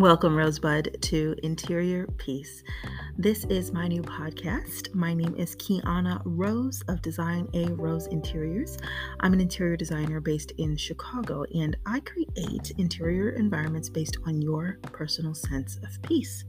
Welcome, Rosebud, to Interior Peace. This is my new podcast. My name is Quiana Rose of Design A Rose Interiors. I'm an interior designer based in Chicago, and I create interior environments based on your personal sense of peace.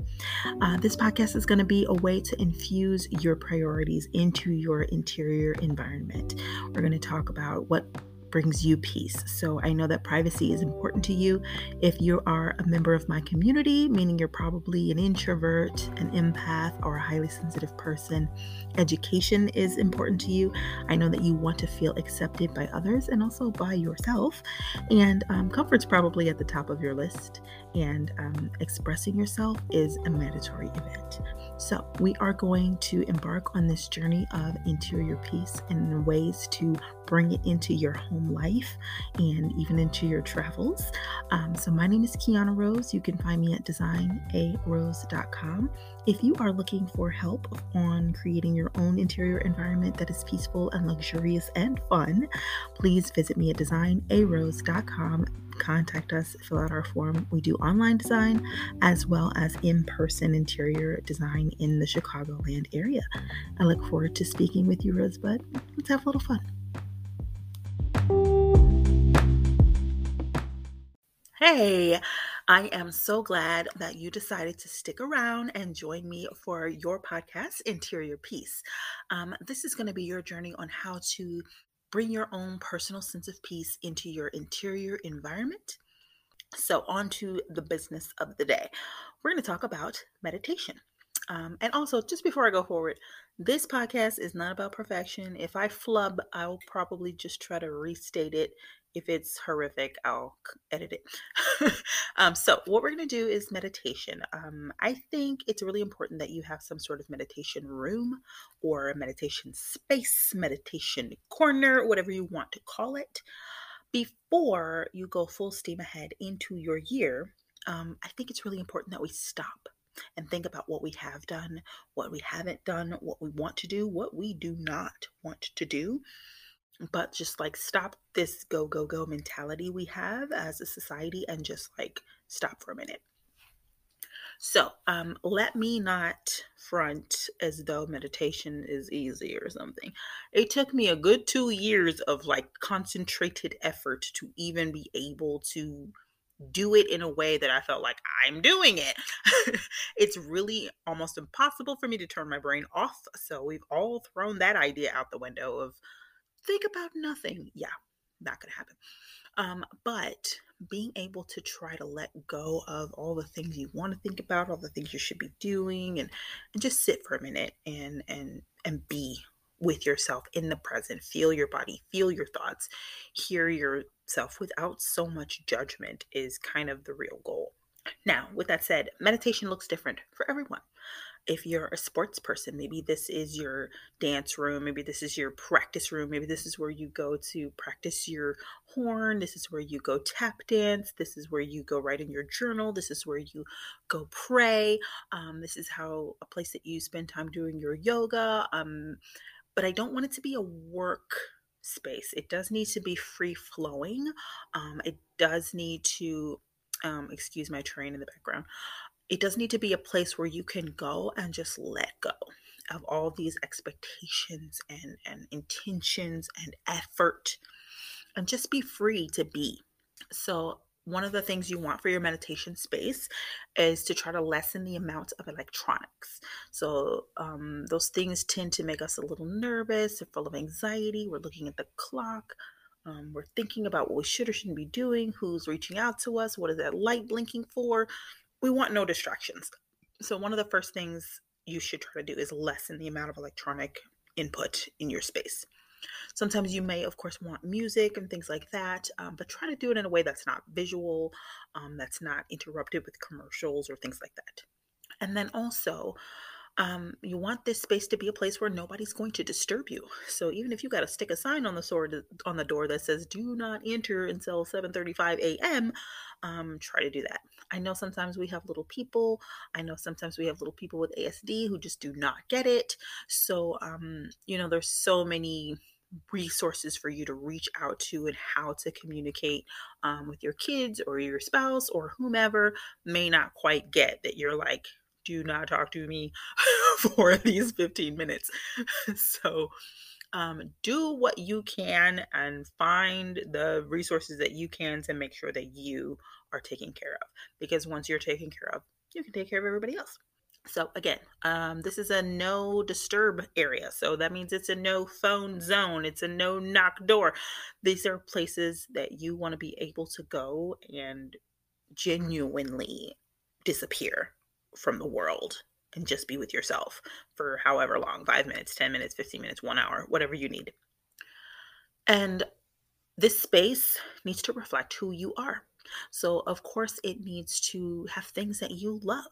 Uh, this podcast is going to be a way to infuse your priorities into your interior environment. We're going to talk about what brings you peace. So I know that privacy is important to you. If you are a member of my community, meaning you're probably an introvert, an empath, or a highly sensitive person, education is important to you. I know that you want to feel accepted by others and also by yourself. And um, comfort's probably at the top of your list. And um, expressing yourself is a mandatory event. So, we are going to embark on this journey of interior peace and ways to bring it into your home life and even into your travels. Um, so, my name is Quiana Rose. You can find me at designarose.com. If you are looking for help on creating your own interior environment that is peaceful and luxurious and fun, please visit me at designarose.com contact us, fill out our form. We do online design as well as in person interior design in the Chicagoland area. I look forward to speaking with you, Rosebud. Let's have a little fun. Hey, I am so glad that you decided to stick around and join me for your podcast, Interior Peace. Um, this is going to be your journey on how to bring your own personal sense of peace into your interior environment. So, on to the business of the day. We're going to talk about meditation. Um, and also, just before I go forward, this podcast is not about perfection. If I flub, I'll probably just try to restate it if it's horrific, I'll edit it. um, so, what we're going to do is meditation. Um, I think it's really important that you have some sort of meditation room or a meditation space, meditation corner, whatever you want to call it, before you go full steam ahead into your year. Um, I think it's really important that we stop and think about what we have done, what we haven't done, what we want to do, what we do not want to do but just like stop this go go go mentality we have as a society and just like stop for a minute so um let me not front as though meditation is easy or something it took me a good two years of like concentrated effort to even be able to do it in a way that I felt like I'm doing it. it's really almost impossible for me to turn my brain off. So we've all thrown that idea out the window of think about nothing. Yeah, not going to happen. Um, but being able to try to let go of all the things you want to think about, all the things you should be doing, and, and just sit for a minute and and and be with yourself in the present. Feel your body, feel your thoughts, hear yourself without so much judgment is kind of the real goal. Now, with that said, meditation looks different for everyone if you're a sports person, maybe this is your dance room, maybe this is your practice room, maybe this is where you go to practice your horn, this is where you go tap dance, this is where you go write in your journal, this is where you go pray, um, this is how a place that you spend time doing your yoga. Um, but I don't want it to be a work space. It does need to be free flowing. Um, it does need to um, excuse my train in the background it does need to be a place where you can go and just let go of all these expectations and, and intentions and effort and just be free to be. So, one of the things you want for your meditation space is to try to lessen the amount of electronics. So, um, those things tend to make us a little nervous or full of anxiety. We're looking at the clock. Um, we're thinking about what we should or shouldn't be doing, who's reaching out to us, what is that light blinking for we want no distractions. So, one of the first things you should try to do is lessen the amount of electronic input in your space. Sometimes you may, of course, want music and things like that, um, but try to do it in a way that's not visual, um, that's not interrupted with commercials or things like that. And then also, um, you want this space to be a place where nobody's going to disturb you. So even if you got to stick a sign on the sword on the door that says "Do not enter until 7:35 a.m." Um, try to do that. I know sometimes we have little people. I know sometimes we have little people with ASD who just do not get it. So um, you know, there's so many resources for you to reach out to and how to communicate um, with your kids or your spouse or whomever may not quite get that you're like, do not talk to me for these 15 minutes. so, um, do what you can and find the resources that you can to make sure that you are taken care of. Because once you're taken care of, you can take care of everybody else. So again, um, this is a no disturb area. So that means it's a no phone zone. It's a no knock door. These are places that you want to be able to go and genuinely disappear from the world and just be with yourself for however long 5 minutes, 10 minutes, 15 minutes, 1 hour, whatever you need. And this space needs to reflect who you are. So, of course, it needs to have things that you love.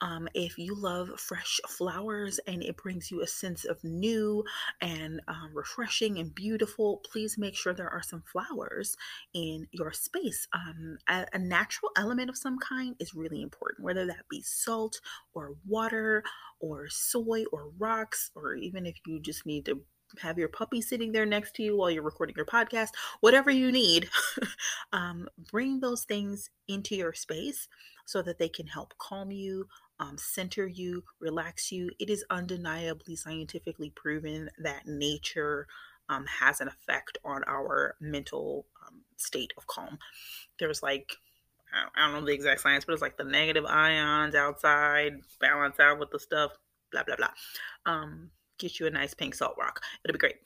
Um, if you love fresh flowers and it brings you a sense of new and um, refreshing and beautiful, please make sure there are some flowers in your space. Um, a, a natural element of some kind is really important, whether that be salt or water or soy or rocks, or even if you just need to have your puppy sitting there next to you while you're recording your podcast, whatever you need, um, bring those things into your space so that they can help calm you, um, center you, relax you. It is undeniably scientifically proven that nature um, has an effect on our mental um, state of calm. There's like I don't know the exact science, but it's like the negative ions outside balance out with the stuff, blah blah blah. Um, get you a nice pink salt rock. It'll be great.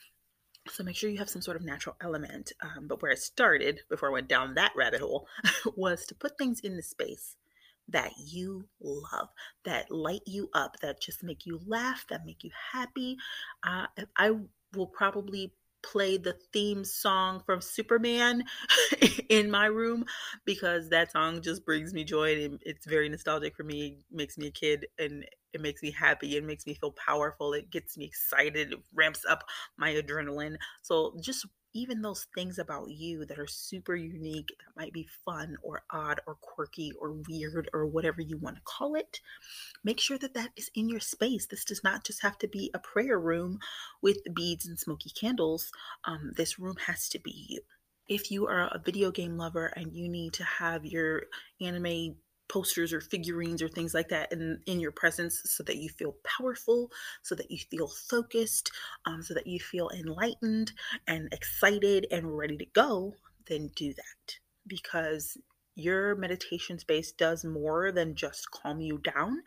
So make sure you have some sort of natural element. Um, but where I started, before I went down that rabbit hole, was to put things in the space that you love, that light you up, that just make you laugh, that make you happy. Uh, I will probably play the theme song from Superman in my room because that song just brings me joy and it's very nostalgic for me. It makes me a kid and it makes me happy. It makes me feel powerful. It gets me excited. It ramps up my adrenaline. So just even those things about you that are super unique, that might be fun or odd or quirky or weird or whatever you want to call it, make sure that that is in your space. This does not just have to be a prayer room with beads and smoky candles. Um, this room has to be you. If you are a video game lover and you need to have your anime posters or figurines or things like that in, in your presence so that you feel powerful, so that you feel focused, um, so that you feel enlightened and excited and ready to go, then do that because your meditation space does more than just calm you down.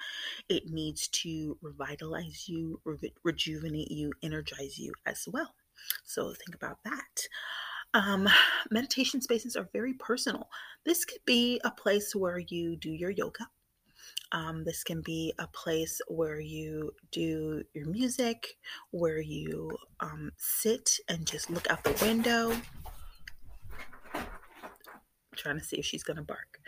It needs to revitalize you, re- rejuvenate you, energize you as well. So think about that. Um, meditation spaces are very personal. This could be a place where you do your yoga. Um, this can be a place where you do your music, where you um, sit and just look out the window. I'm trying to see if she's going to bark.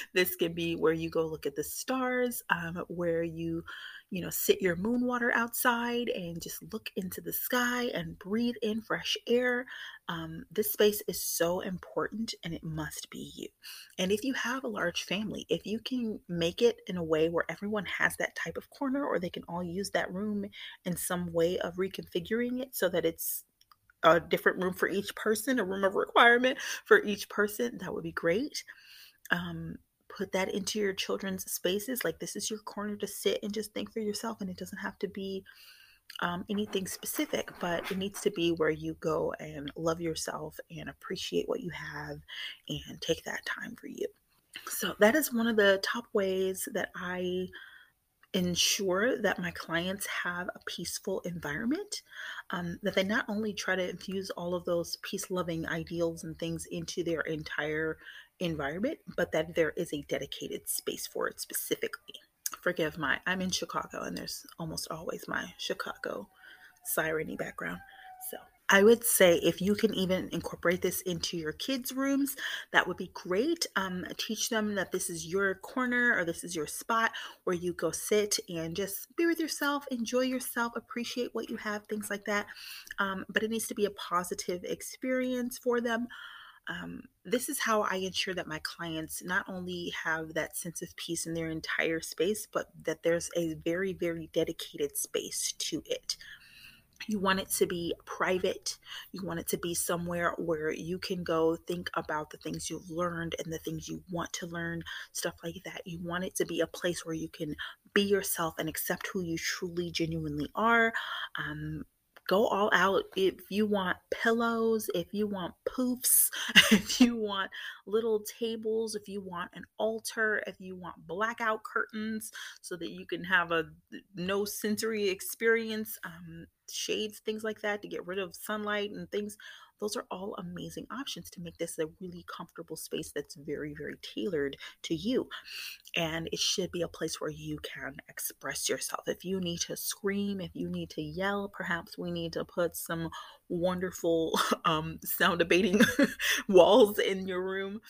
this can be where you go look at the stars, um, where you you know, sit your moon water outside and just look into the sky and breathe in fresh air. Um, this space is so important and it must be you. And if you have a large family, if you can make it in a way where everyone has that type of corner or they can all use that room in some way of reconfiguring it so that it's a different room for each person, a room of requirement for each person, that would be great. Um, put that into your children's spaces. Like this is your corner to sit and just think for yourself, and it doesn't have to be um, anything specific, but it needs to be where you go and love yourself and appreciate what you have and take that time for you. So, that is one of the top ways that I ensure that my clients have a peaceful environment, um, that they not only try to infuse all of those peace loving ideals and things into their entire environment, but that there is a dedicated space for it specifically. Forgive my, I'm in Chicago and there's almost always my Chicago sireny background. So I would say if you can even incorporate this into your kids' rooms, that would be great. Um, teach them that this is your corner or this is your spot where you go sit and just be with yourself, enjoy yourself, appreciate what you have, things like that. Um, but it needs to be a positive experience for them. Um, this is how I ensure that my clients not only have that sense of peace in their entire space, but that there's a very, very dedicated space to it. you want it to be private. You want it to be somewhere where you can go think about the things you've learned and the things you want to learn, stuff like that. You want it to be a place where you can be yourself and accept who you truly, genuinely are. Um, go all out. If you want pillows, if you want poofs, if you want little tables, if you want an altar, if you want blackout curtains so that you can have a no sensory experience, um, shades, things like that to get rid of sunlight and things. Those are all amazing options to make this a really comfortable space that's very, very tailored to you. And it should be a place where you can express yourself. If you need to scream, if you need to yell, perhaps we need to put some wonderful um, sound abating walls in your room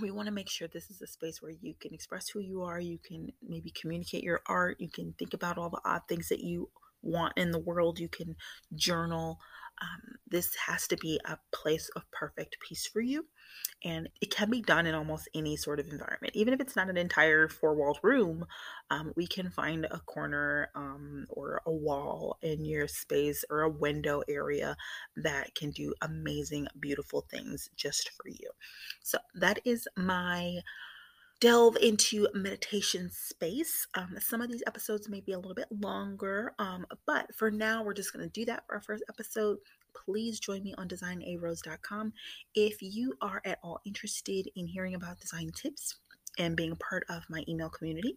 we want to make sure this is a space where you can express who you are you can maybe communicate your art you can think about all the odd things that you want in the world you can journal um, this has to be a place of perfect peace for you. And it can be done in almost any sort of environment. Even if it's not an entire four walled room, um, we can find a corner um, or a wall in your space or a window area that can do amazing, beautiful things just for you. So that is my delve into meditation space. Um, some of these episodes may be a little bit longer, um, but for now, we're just going to do that for our first episode. Please join me on designarose.com if you are at all interested in hearing about design tips and being a part of my email community.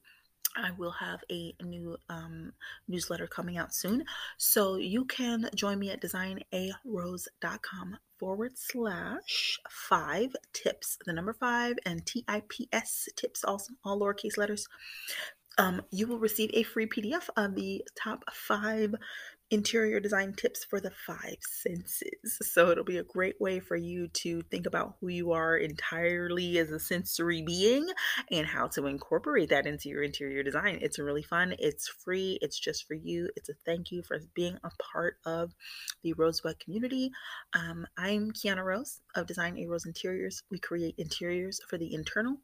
I will have a new um, newsletter coming out soon. So you can join me at designarose.com forward slash five tips, the number five, and T I P S tips, also all lowercase letters. Um, you will receive a free PDF of the top five interior design tips for the five senses. So it'll be a great way for you to think about who you are entirely as a sensory being and how to incorporate that into your interior design. It's really fun, it's free, it's just for you. It's a thank you for being a part of the Rosebud community. Um, I'm Quiana Rose of Design A Rose Interiors. We create interiors for the internal.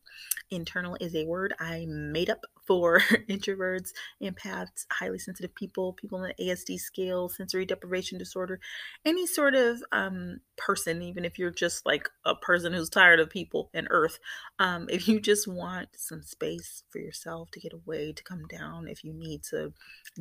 Internal is a word I made up for introverts, empaths, highly sensitive people, people in the ASD scale, sensory deprivation disorder, any sort of um, person, even if you're just like a person who's tired of people and earth, um, if you just want some space for yourself to get away, to come down, if you need to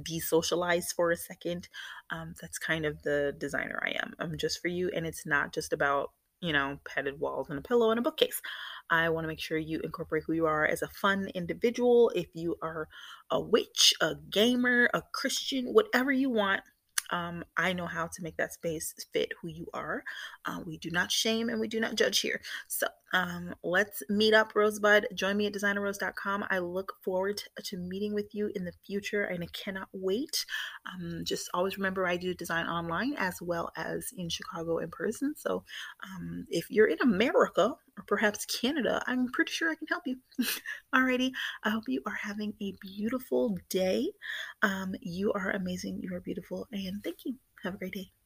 de-socialize for a second, um, that's kind of the designer I am. I'm just for you, and it's not just about you know, padded walls and a pillow and a bookcase. I want to make sure you incorporate who you are as a fun individual. If you are a witch, a gamer, a Christian, whatever you want, um, I know how to make that space fit who you are. Uh, we do not shame and we do not judge here. So um, let's meet up, Rosebud. Join me at designarose.com. I look forward to meeting with you in the future and I cannot wait. Um, just always remember I do design online as well as in Chicago in person. So um, if you're in America or perhaps Canada, I'm pretty sure I can help you. Alrighty, I hope you are having a beautiful day. Um, you are amazing. You are beautiful. And thank you. Have a great day.